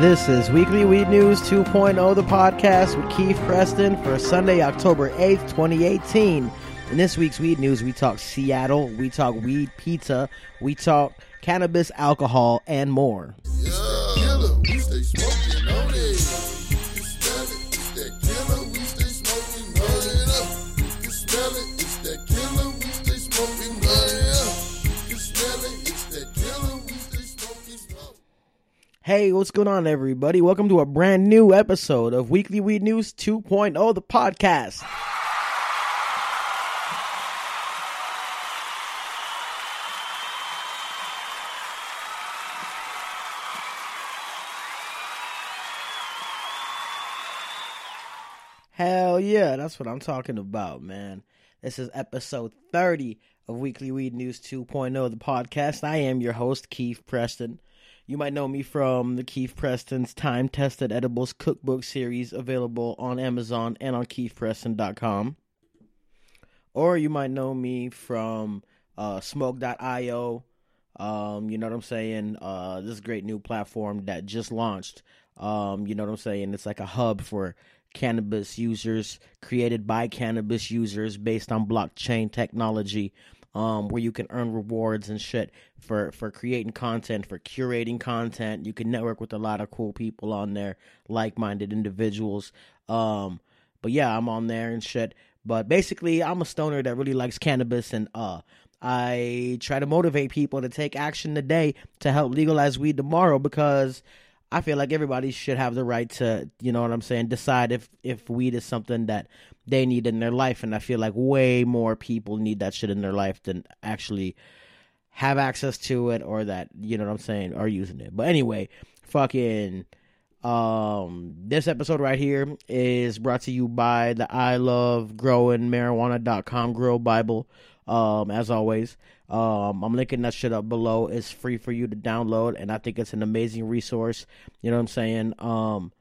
This is Weekly Weed News 2.0, the podcast with Kief Preston for Sunday, October 8th, 2018. In this week's Weed News, we talk Seattle, we talk weed pizza, we talk cannabis, alcohol, and more. Hey, what's going on, everybody? Welcome to a brand new episode of Weekly Weed News 2.0, the podcast. Hell yeah, that's what I'm talking about, man. This is episode 30 of Weekly Weed News 2.0, the podcast. I am your host, Kief Preston. You might know me from the Kief Preston's Time Tested Edibles Cookbook series available on Amazon and on KiefPreston.com. Or you might know me from uh, Smoke.io. Um, you know what I'm saying? Uh, this great new platform that just launched. Um, you know what I'm saying? It's like a hub for cannabis users, created by cannabis users based on blockchain technology, um, where you can earn rewards and shit for, for creating content, for curating content. You can network with a lot of cool people on there, like minded individuals. Um, but yeah, I'm on there and shit. But basically, I'm a stoner that really likes cannabis and uh, I try to motivate people to take action today to help legalize weed tomorrow because I feel like everybody should have the right to, you know what I'm saying, decide if if weed is something that they need in their life and I feel like way more people need that shit in their life than actually have access to it or that, you know what I'm saying, are using it. But anyway, fucking um this episode right here is brought to you by the I love growing marijuana.com grow bible um as always um, I'm linking that shit up below. It's free for you to download, and I think it's an amazing resource. You know what I'm saying? Um,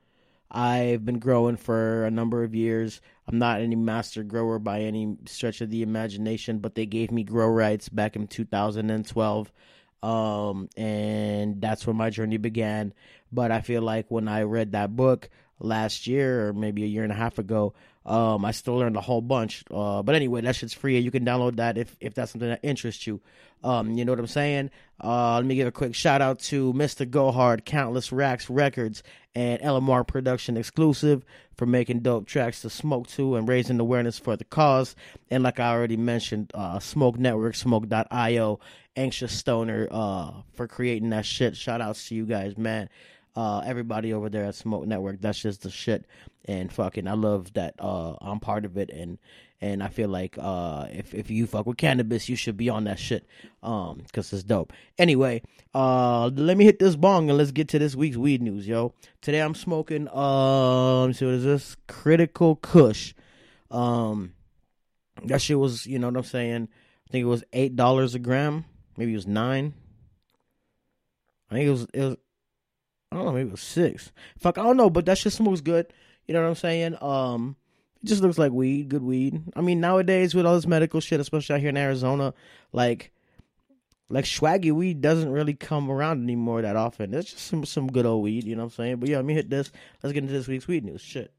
I've been growing for a number of years. I'm not any master grower by any stretch of the imagination, but they gave me grow rights back in 2012. Um, and that's where my journey began. But I feel like when I read that book last year or maybe a year and a half ago, um, I still learned a whole bunch. Uh, but anyway, that shit's free. You can download that if, if that's something that interests you. Um, you know what I'm saying? Uh, let me give a quick shout out to Mr. Gohard, Countless Racks Records, and LMR Production Exclusive for making dope tracks to smoke to and raising awareness for the cause. And like I already mentioned, uh, Smoke Network, Smoke.io, Anxious Stoner, uh, for creating that shit. Shout outs to you guys, man uh, everybody over there at Smoke Network. That's just the shit. And fucking, I love that uh, I'm part of it. And and I feel like uh, if if you fuck with cannabis, you should be on that shit. Um, cause it's dope. Anyway, uh, let me hit this bong and let's get to this week's weed news, yo. Today I'm smoking. Um, me see what is this? Critical Kush. Um, that shit was, you know what I'm saying. I think it was eight dollars a gram. Maybe it was nine. I think it was it was I don't know, maybe it was six. Fuck, I don't know, but that shit smokes good. You know what I'm saying? Um, it just looks like weed, good weed. I mean, nowadays with all this medical shit, especially out here in Arizona, like like swaggy weed doesn't really come around anymore that often. It's just some some good old weed, you know what I'm saying? But yeah, let me hit this. Let's get into this week's weed news. Shit.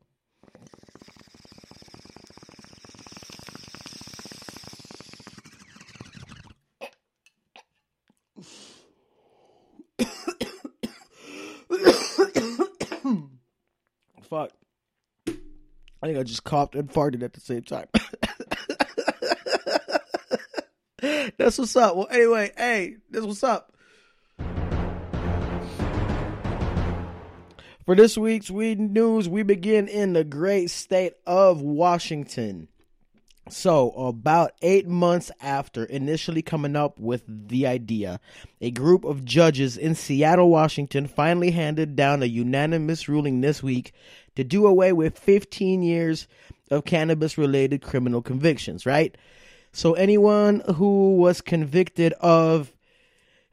Fuck. I just coughed and farted at the same time. That's what's up. Well, anyway, hey, this what's up. For this week's weed news, we begin in the great state of Washington. So, about eight months after initially coming up with the idea, a group of judges in Seattle, Washington finally handed down a unanimous ruling this week to do away with 15 years of cannabis related criminal convictions, right? So, anyone who was convicted of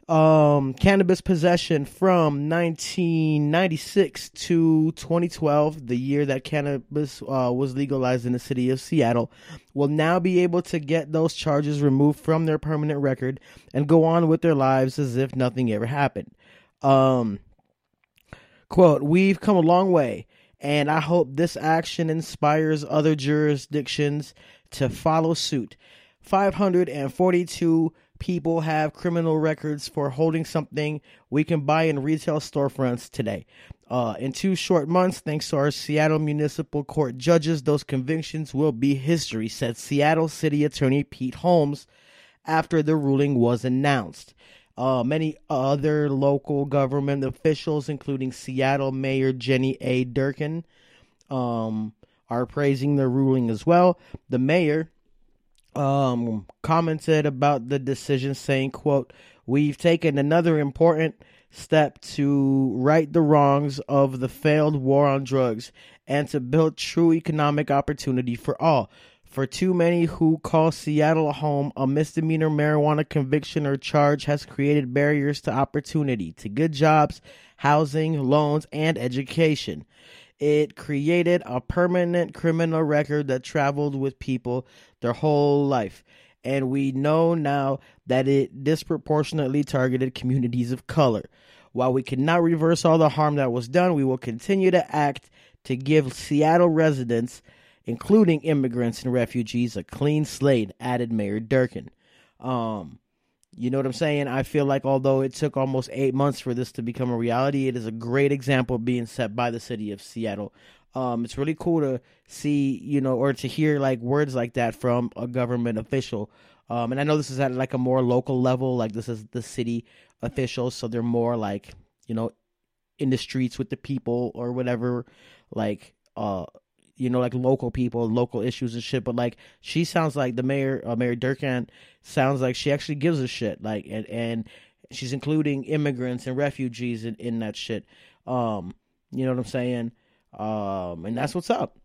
um, cannabis possession from 1996 to 2012, the year that cannabis uh, was legalized in the city of Seattle, will now be able to get those charges removed from their permanent record and go on with their lives as if nothing ever happened. Um, Quote, We've come a long way, and I hope this action inspires other jurisdictions to follow suit. 542 people have criminal records for holding something we can buy in retail storefronts today. Uh, in two short months, thanks to our Seattle Municipal Court judges, those convictions will be history, said Seattle City Attorney Pete Holmes after the ruling was announced. Uh, many other local government officials, including Seattle Mayor Jenny A. Durkan, um, are praising the ruling as well. The mayor um, commented about the decision, saying, "quote We've taken another important step to right the wrongs of the failed war on drugs and to build true economic opportunity for all." For too many who call Seattle home, a misdemeanor marijuana conviction or charge has created barriers to opportunity, to good jobs, housing, loans, and education. It created a permanent criminal record that traveled with people their whole life. And we know now that it disproportionately targeted communities of color. While we cannot reverse all the harm that was done, we will continue to act to give Seattle residents including immigrants and refugees, a clean slate, added Mayor Durkan. Um, you know what I'm saying? I feel like although it took almost eight months for this to become a reality, it is a great example being set by the city of Seattle. Um, it's really cool to see, you know, or to hear like words like that from a government official. Um, and I know this is at like a more local level, like this is the city officials, so they're more like, you know, in the streets with the people or whatever, like, uh, you know, like local people, local issues and shit. But like, she sounds like the mayor, uh, Mayor Durkan, sounds like she actually gives a shit. Like, and and she's including immigrants and refugees in, in that shit. Um, you know what I'm saying? Um, and that's what's up.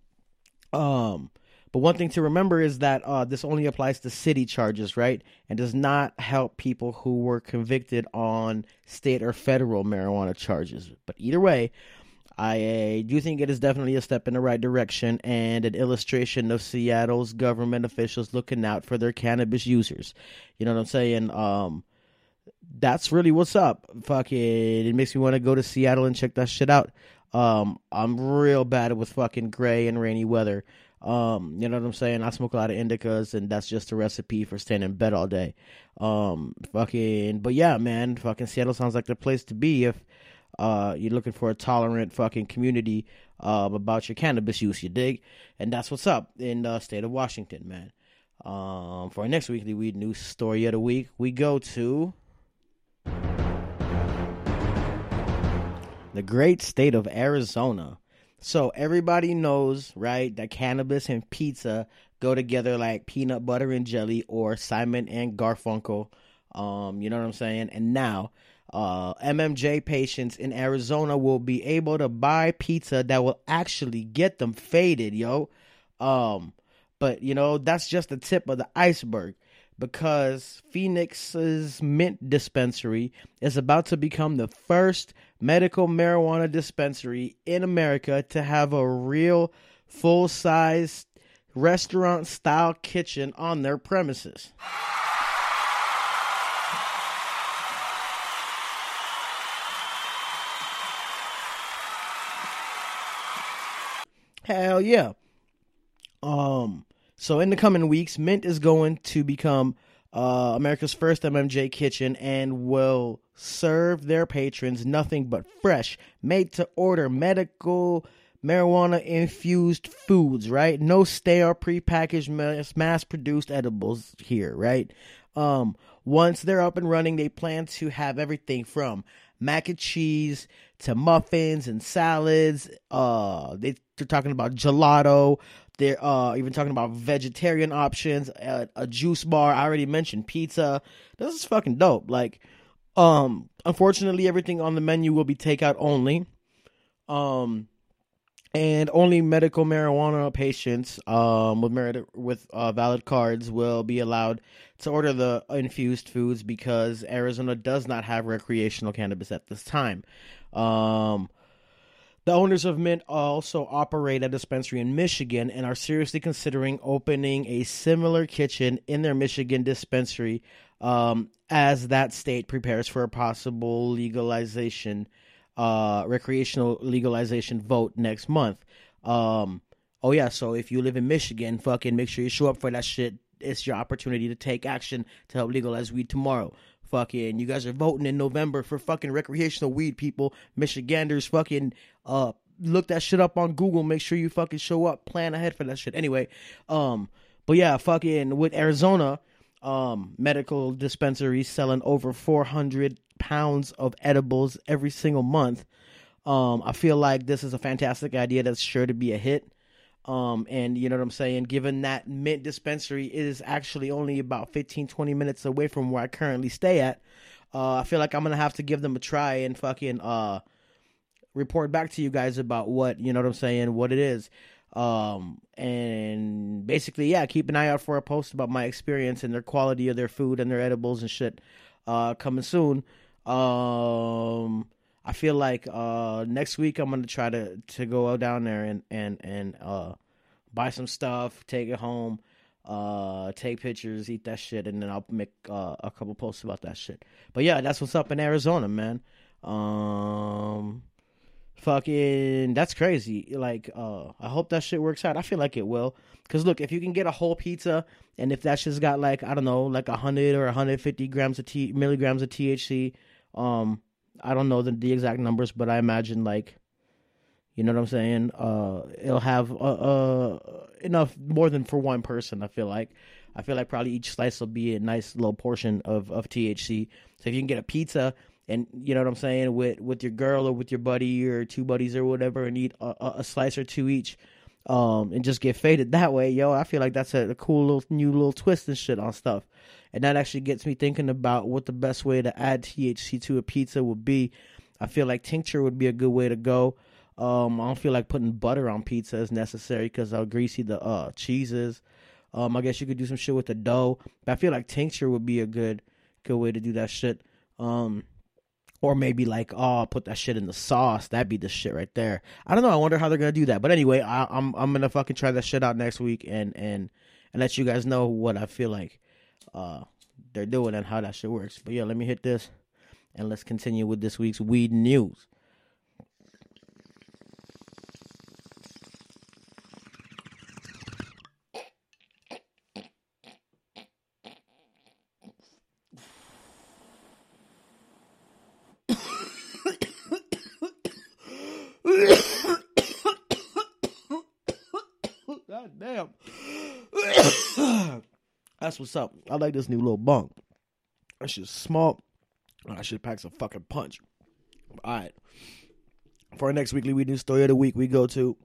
Um, but one thing to remember is that uh, this only applies to city charges, right? And does not help people who were convicted on state or federal marijuana charges. But either way, I do think it is definitely a step in the right direction and an illustration of Seattle's government officials looking out for their cannabis users. You know what I'm saying? Um, that's really what's up. Fuck it. It makes me want to go to Seattle and check that shit out. Um, I'm real bad with fucking gray and rainy weather. Um, you know what I'm saying? I smoke a lot of indicas, and that's just a recipe for staying in bed all day. Um, fucking, but yeah, man, fucking Seattle sounds like the place to be if uh, you're looking for a tolerant fucking community uh, about your cannabis use, you dig? And that's what's up in the state of Washington, man. Um, for our next weekly weed news story of the week, we go to the great state of Arizona. So everybody knows, right, that cannabis and pizza go together like peanut butter and jelly or Simon and Garfunkel. Um, you know what I'm saying? And now uh, MMJ patients in Arizona will be able to buy pizza that will actually get them faded, yo. Um, but you know that's just the tip of the iceberg because Phoenix's Mint dispensary is about to become the first medical marijuana dispensary in America to have a real full size restaurant style kitchen on their premises. Hell yeah. Um, so in the coming weeks, Mint is going to become uh, America's first MMJ kitchen and will serve their patrons nothing but fresh, made to order medical marijuana infused foods, right? No stale prepackaged mass, produced edibles here, right? Um, once they're up and running, they plan to have everything from mac and cheese to muffins and salads. Uh, they, they're talking about gelato. They're uh, even talking about vegetarian options, a, a juice bar. I already mentioned pizza. This is fucking dope. Like, um, unfortunately, everything on the menu will be takeout only. Um, and only medical marijuana patients um, with merit, with uh, valid cards will be allowed to order the infused foods because Arizona does not have recreational cannabis at this time. Um, the owners of Mint also operate a dispensary in Michigan and are seriously considering opening a similar kitchen in their Michigan dispensary um, as that state prepares for a possible legalization uh, recreational legalization vote next month. Um, oh yeah, so if you live in Michigan, fucking make sure you show up for that shit. It's your opportunity to take action to help legalize weed tomorrow. Fucking, you guys are voting in November for fucking recreational weed, people. Michiganders, fucking, uh, look that shit up on Google. Make sure you fucking show up. Plan ahead for that shit. Anyway, um, but yeah, fucking with Arizona, um, medical dispensaries selling over 400 pounds of edibles every single month. Um, I feel like this is a fantastic idea that's sure to be a hit. Um, and you know what I'm saying? Given that Mint Dispensary is actually only about 15, 20 minutes away from where I currently stay at, uh, I feel like I'm gonna have to give them a try and fucking uh report back to you guys about what you know what I'm saying, what it is. Um, and basically, yeah, keep an eye out for a post about my experience and their quality of their food and their edibles and shit. Uh, coming soon. Um, I feel like uh next week I'm gonna try to to go down there and and and uh buy some stuff, take it home, uh take pictures, eat that shit, and then I'll make uh, a couple posts about that shit. But yeah, that's what's up in Arizona, man. Um fucking that's crazy like uh i hope that shit works out i feel like it will because look if you can get a whole pizza and if that shit's got like i don't know like 100 or 150 grams of t milligrams of thc um i don't know the, the exact numbers but i imagine like you know what i'm saying? Uh it'll have uh, uh enough more than for one person i feel like. I feel like probably each slice will be a nice little portion of of thc so if you can get a pizza and you know what I'm saying with with your girl or with your buddy or two buddies or whatever, and eat a, a slice or two each, um, and just get faded that way, yo. I feel like that's a, a, cool little new little twist and shit on stuff, and that actually gets me thinking about what the best way to add THC to a pizza would be. I feel like tincture would be a good way to go. Um, I don't feel like putting butter on pizza is necessary because how greasy the uh, cheese is. Um, I guess you could do some shit with the dough, but I feel like tincture would be a good good way to do that shit. Um, or maybe like, oh, put that shit in the sauce. That'd be the shit right there. I don't know. I wonder how they're gonna do that. But anyway, I, am I'm, I'm gonna fucking try that shit out next week and and and let you guys know what I feel like uh they're doing and how that shit works. But yeah, let me hit this and let's continue with this week's weed news. God damn. That's what's up. I like this new little bunk. That shit's small. I should pack some fucking punch. All right. For our next weekly we do story of the week, we go to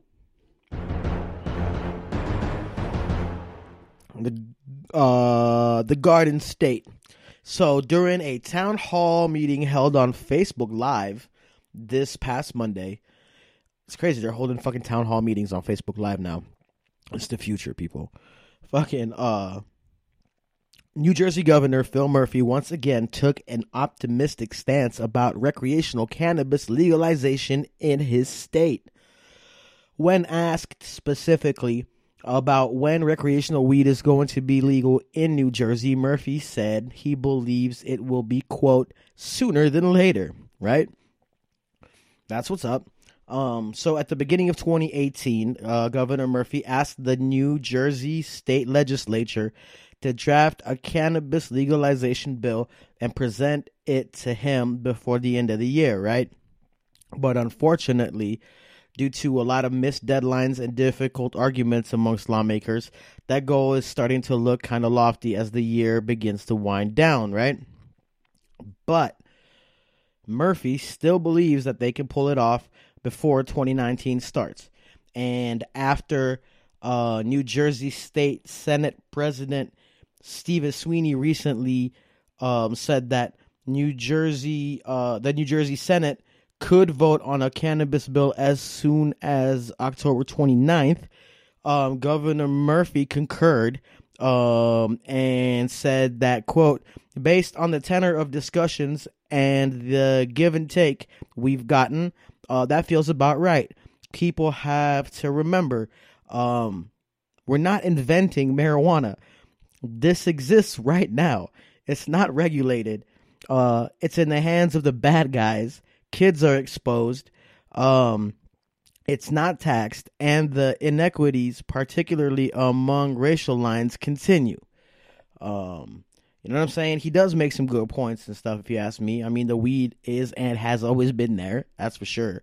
the uh the Garden State. So during a town hall meeting held on Facebook Live this past Monday, it's crazy. They're holding fucking town hall meetings on Facebook Live now. It's the future, people. Fucking uh New Jersey Governor Phil Murphy once again took an optimistic stance about recreational cannabis legalization in his state. When asked specifically about when recreational weed is going to be legal in New Jersey, Murphy said he believes it will be, quote, sooner than later, right? That's what's up. Um, so at the beginning of 2018, uh, Governor Murphy asked the New Jersey state legislature to draft a cannabis legalization bill and present it to him before the end of the year, right? But unfortunately, due to a lot of missed deadlines and difficult arguments amongst lawmakers, that goal is starting to look kind of lofty as the year begins to wind down, right? But Murphy still believes that they can pull it off before 2019 starts. And after uh, New Jersey State Senate President Stephen Sweeney recently um, said that New Jersey, uh, the New Jersey Senate could vote on a cannabis bill as soon as October 29th. Um, Governor Murphy concurred um, and said that, quote, based on the tenor of discussions and the give and take we've gotten, uh, that feels about right. People have to remember um, we're not inventing marijuana. This exists right now. It's not regulated. Uh, it's in the hands of the bad guys. kids are exposed. Um, it's not taxed, and the inequities, particularly among racial lines, continue. Um, you know what I'm saying? He does make some good points and stuff, if you ask me. I mean, the weed is and has always been there, that's for sure.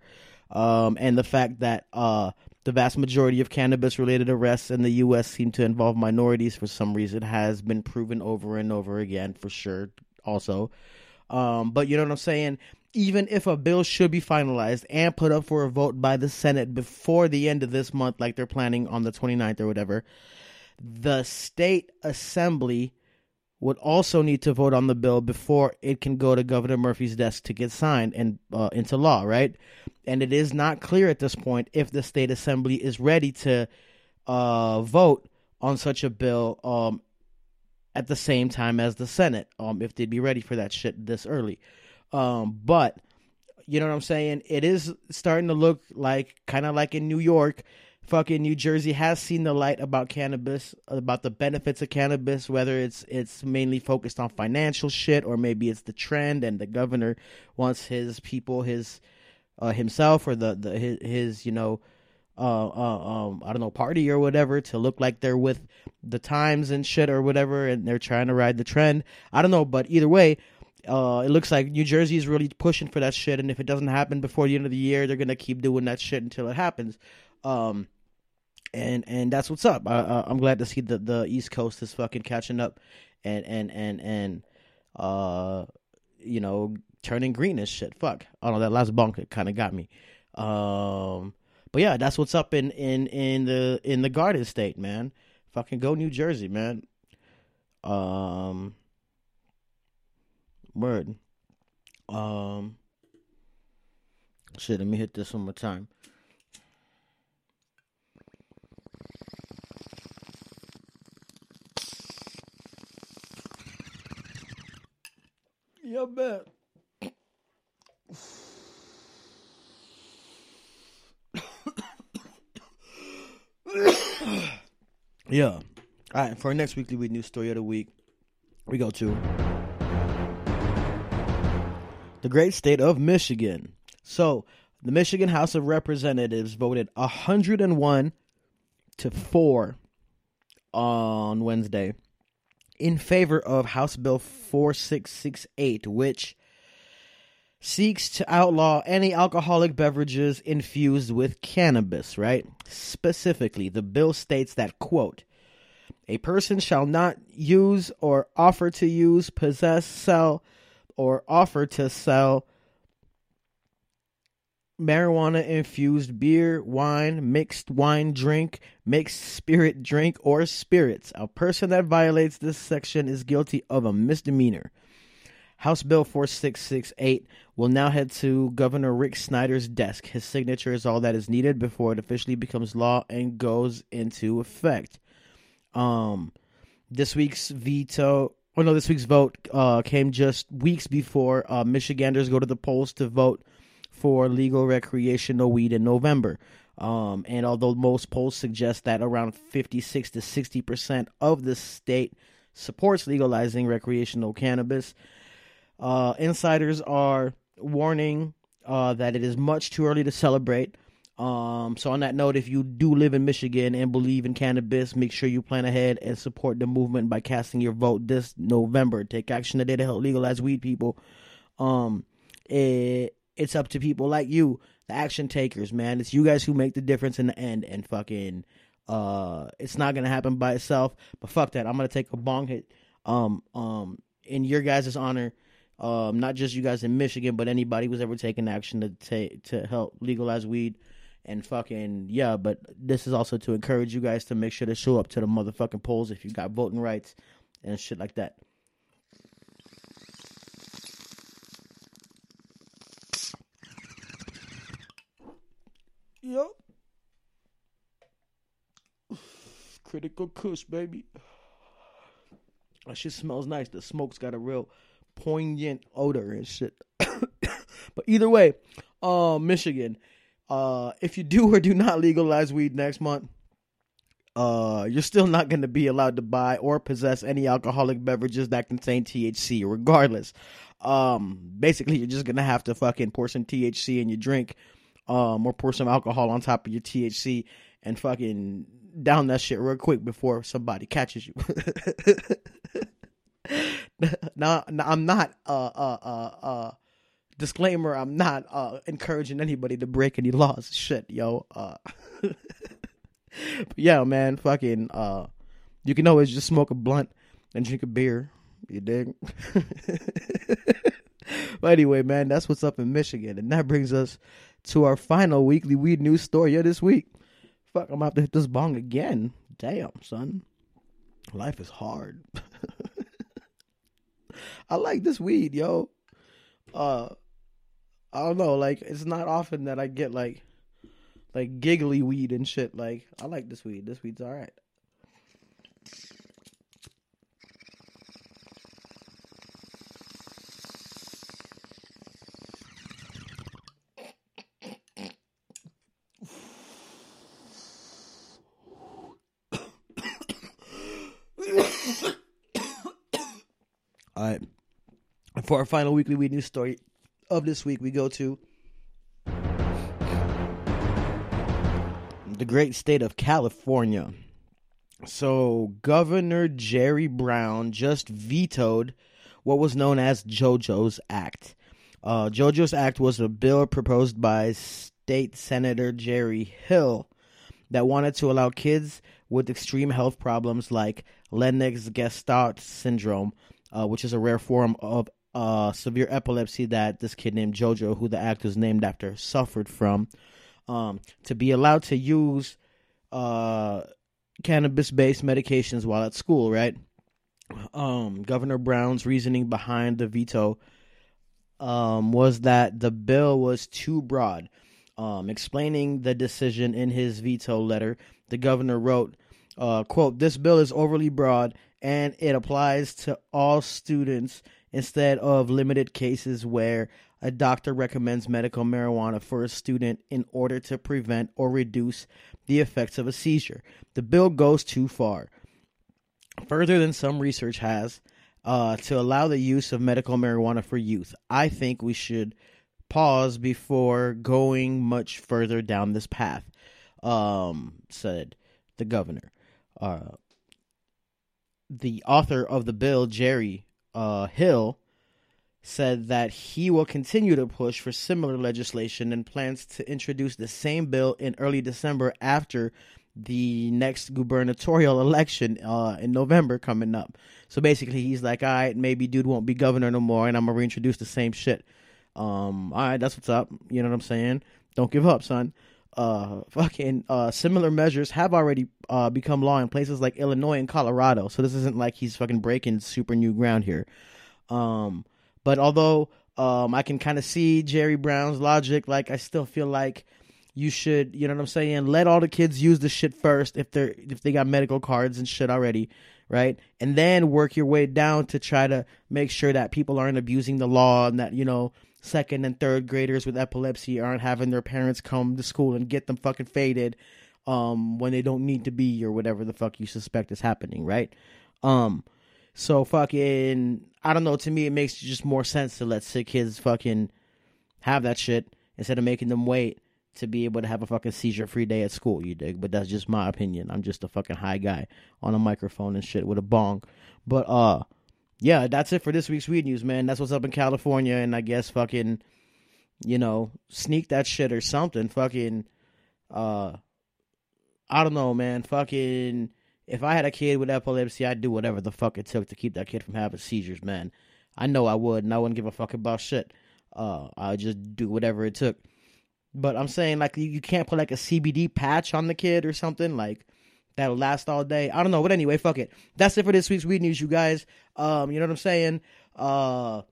Um, and the fact that uh, the vast majority of cannabis related arrests in the U.S. seem to involve minorities for some reason has been proven over and over again, for sure, also. Um, but you know what I'm saying? Even if a bill should be finalized and put up for a vote by the Senate before the end of this month, like they're planning on the 29th or whatever, the state assembly would also need to vote on the bill before it can go to Governor Murphy's desk to get signed and uh, into law, right? And it is not clear at this point if the state assembly is ready to uh, vote on such a bill um, at the same time as the Senate, um, if they'd be ready for that shit this early. Um, but you know what I'm saying? It is starting to look like kind of like in New York fucking New Jersey has seen the light about cannabis, about the benefits of cannabis, whether it's it's mainly focused on financial shit or maybe it's the trend and the governor wants his people, his uh, himself or the the his, his you know uh, uh um I don't know party or whatever to look like they're with the times and shit or whatever and they're trying to ride the trend. I don't know, but either way, uh, it looks like New Jersey is really pushing for that shit, and if it doesn't happen before the end of the year, they're gonna keep doing that shit until it happens. Um, and and that's what's up. I, am glad to see the the East Coast is fucking catching up, and and and and uh, you know, turning green and shit. Fuck, don't know. That last bunk kind of got me. Um, but yeah, that's what's up in in in the in the Garden State, man. Fucking go New Jersey, man. Um, word. Um, shit. Let me hit this one more time. Yeah, yeah. All right. For our next weekly news story of the week, we go to the great state of Michigan. So, the Michigan House of Representatives voted 101 to 4 on Wednesday in favor of House Bill 4668, which seeks to outlaw any alcoholic beverages infused with cannabis, right? Specifically, the bill states that, quote, a person shall not use or offer to use, possess, sell, or offer to sell marijuana infused beer, wine, mixed wine drink, mixed spirit drink, or spirits. A person that violates this section is guilty of a misdemeanor. House Bill 4668 will now head to Governor Rick Snyder's desk. His signature is all that is needed before it officially becomes law and goes into effect. Um, this week's veto, oh no, this week's vote uh, came just weeks before uh, Michiganders go to the polls to vote for legal recreational weed in November. Um, and although most polls suggest that around 56 to 60 percent of the state supports legalizing recreational cannabis, uh, insiders are warning uh, that it is much too early to celebrate. Um, so on that note, if you do live in Michigan and believe in cannabis, make sure you plan ahead and support the movement by casting your vote this November. Take action today to help legalize weed, people. Um, it, it's up to people like you, the action takers, man. It's you guys who make the difference in the end. And fucking, uh, it's not gonna happen by itself. But fuck that. I'm gonna take a bong hit, um, um, in your guys' honor. Um, not just you guys in Michigan, but anybody who's ever taken action to take to help legalize weed. And fucking yeah, but this is also to encourage you guys to make sure to show up to the motherfucking polls if you got voting rights and shit like that. Yep. Critical Kush, baby. That shit smells nice. The smoke's got a real poignant odor and shit. but either way, uh, Michigan, uh, if you do or do not legalize weed next month, uh, you're still not going to be allowed to buy or possess any alcoholic beverages that contain THC, regardless. Um, basically, you're just going to have to fucking pour some THC in your drink, um, or pour some alcohol on top of your THC and fucking down that shit real quick before somebody catches you. now, now, I'm not, uh, uh, uh, uh, disclaimer, I'm not, uh, encouraging anybody to break any laws. Shit, yo. Uh, yeah, man, fucking, uh, you can always just smoke a blunt and drink a beer. You dig? but anyway, man, that's what's up in Michigan. And that brings us to our final weekly weed news story of this week. Fuck, I'm about to hit this bong again. Damn, son. Life is hard. I like this weed, yo. Uh I don't know, like it's not often that I get like like giggly weed and shit. Like I like this weed. This weed's all right. All right. For our final weekly weed news story of this week, we go to the great state of California. So, Governor Jerry Brown just vetoed what was known as JoJo's Act. Uh, JoJo's Act was a bill proposed by State Senator Jerry Hill that wanted to allow kids with extreme health problems like Lennox-Gastaut syndrome, uh, which is a rare form of uh, severe epilepsy that this kid named JoJo, who the act was named after, suffered from, um, to be allowed to use uh, cannabis-based medications while at school. Right? Um, Governor Brown's reasoning behind the veto um, was that the bill was too broad. Um, explaining the decision in his veto letter, the governor wrote, uh, quote, this bill is overly broad and it applies to all students instead of limited cases where a doctor recommends medical marijuana for a student in order to prevent or reduce the effects of a seizure. The bill goes too far, further than some research has, uh, to allow the use of medical marijuana for youth. I think we should pause before going much further down this path, um, said the governor. Uh, the author of the bill, Jerry uh, Hill, said that he will continue to push for similar legislation and plans to introduce the same bill in early December after the next gubernatorial election uh, in November coming up. So basically, he's like, all right, maybe dude won't be governor no more, and I'm gonna reintroduce the same shit. Um, all right, that's what's up. You know what I'm saying? Don't give up, son. Uh, fucking uh, similar measures have already uh become law in places like Illinois and Colorado. So this isn't like he's fucking breaking super new ground here. Um, but although um I can kind of see Jerry Brown's logic, like I still feel like you should, you know what I'm saying? Let all the kids use the shit first if they're if they got medical cards and shit already, right? And then work your way down to try to make sure that people aren't abusing the law and that, you know, second and third graders with epilepsy aren't having their parents come to school and get them fucking faded um when they don't need to be or whatever the fuck you suspect is happening, right? Um so fucking I don't know, to me it makes just more sense to let sick kids fucking have that shit instead of making them wait to be able to have a fucking seizure free day at school, you dig? But that's just my opinion. I'm just a fucking high guy on a microphone and shit with a bong. But uh yeah, that's it for this week's weed news, man. That's what's up in California and I guess fucking you know, sneak that shit or something. Fucking uh I don't know, man. Fucking if I had a kid with epilepsy, I'd do whatever the fuck it took to keep that kid from having seizures, man. I know I would, and I wouldn't give a fuck about shit. Uh, I'd just do whatever it took. But I'm saying like you, you can't put like a CBD patch on the kid or something like that'll last all day. I don't know, but anyway, fuck it. That's it for this week's weed news, you guys. Um, you know what I'm saying? Uh,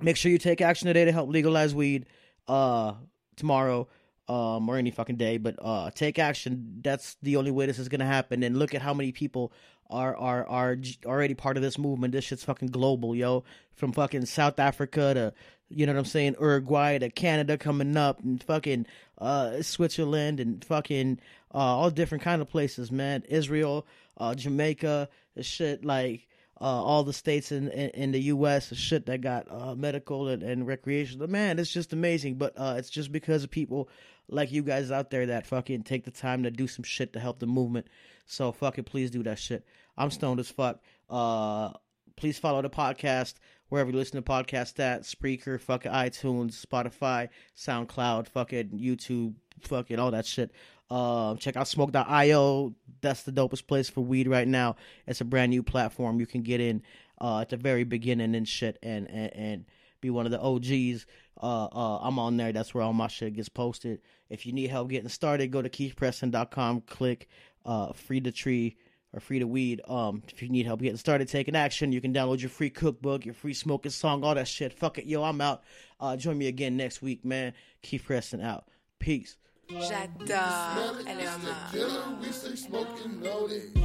make sure you take action today to help legalize weed. Uh, tomorrow. Um, or any fucking day. But uh, take action. That's the only way this is gonna happen. And look at how many people are are are already part of this movement. This shit's fucking global, yo. From fucking South Africa to you know what I'm saying, Uruguay to Canada coming up, and fucking uh, Switzerland and fucking uh, all different kind of places, man. Israel, uh, Jamaica, shit like uh, all the states in, in, in the U.S. shit that got uh, medical and, and recreational. Man, it's just amazing. But uh, it's just because of people like you guys out there that fucking take the time to do some shit to help the movement. So fucking please do that shit. I'm stoned as fuck. Uh, please follow the podcast wherever you listen to podcasts at Spreaker, fucking iTunes, Spotify, SoundCloud, fucking YouTube, fucking all that shit. Uh, check out smoke.io. That's the dopest place for weed right now. It's a brand new platform you can get in uh, at the very beginning and shit and, and, and be one of the OGs. Uh, uh, I'm on there. That's where all my shit gets posted. If you need help getting started, go to kiefpreston.com, click uh, free the tree or free to weed. Um, if you need help getting started, taking action, you can download your free cookbook, your free smoking song, all that shit. Fuck it, yo, I'm out. Uh, join me again next week, man. Kief Preston out. Peace. J'adore LMA. We stay smoking on it.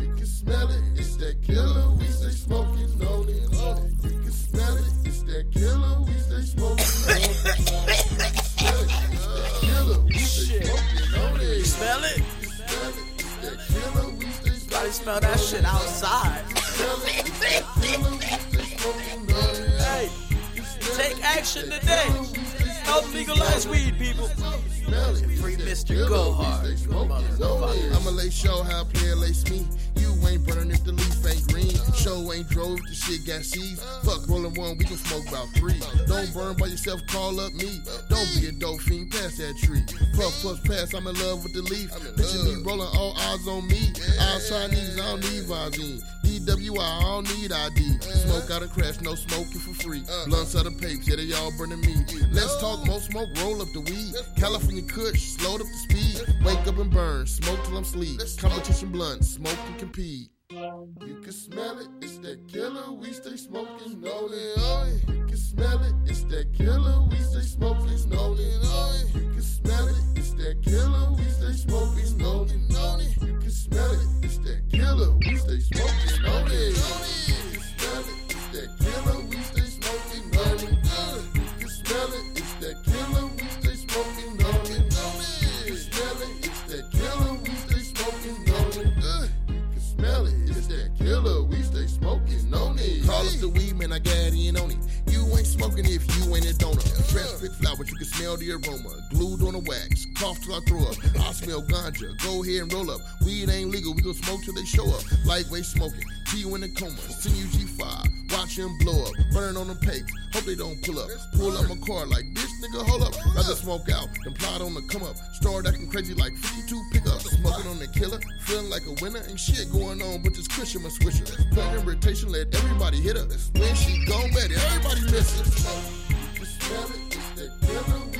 You can smell it. It's that killer. We stay smoking on smell that shit outside. hey, take action today. Help legalize weed, people. Free Mr. Go Hard. I'ma lay show how player lace me. Ain't burning if the leaf ain't green. Show ain't drove, the shit got seeds. Fuck rolling one, we can smoke about three. Don't burn by yourself, call up me. Don't be a dope fiend, pass that tree. Puff, puff, pass, I'm in love with the leaf. Picture me rolling all eyes on me. All Chinese, I don't need Visine. DWI, I don't need ID. Smoke out and crash, no smoking for free. Blunts out of papes, yeah, they all burning me. Let's talk more smoke, roll up the weed. California Kush, slowed up the speed. Wake up and burn, smoke till I'm sleep. Competition blunt, smoke and compete. You can smell it, it's that killer. We stay smoking, it, oh You can smell it, it's that killer. We stay smoking, it, oh You can smell it, it's that killer. We stay smoking, know it. You can smell it, killer. We stay smoking, know it, You can smell it, it's that killer. We stay smoking, know You can smell it, it's that killer. We stay smoking, know You can smell it, it's that killer. We stay smoking, know it, smell it. It's that killer. We stay smoking on. Call up the weed man, I got in on it. You ain't smoking if you ain't a donor. Fresh pick flowers, you can smell the aroma. Glued on the wax, cough till I throw up. I smell ganja. Go ahead and roll up. Weed ain't legal, we gon' smoke till they show up. Lightweight smoking, T in the coma. Send you G5, watch him blow up. Burn on them papes, hope they don't pull up. Pull up my car like, bitch, nigga, hold up. Rather smoke out than plot on the come up. Start acting crazy like 52 pickups. Smoking on the killer, feeling like a winner. Ain't shit going on, but just cushion my swisher. In rotation, let everybody hit her. When she gone, bet everybody miss her. You smell it, it's that killer.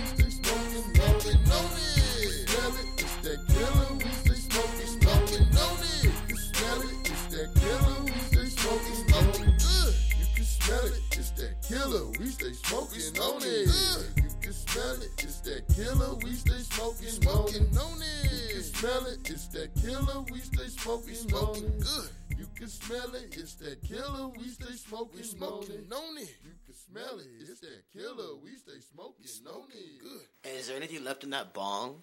Smell it, it's that killer. We stay smoking, smoking good. You can smell it, it's that killer. We stay smoking, smoking on it. You can smell it, it's that killer. We stay smoking, on it. Good. Is there anything left in that bong?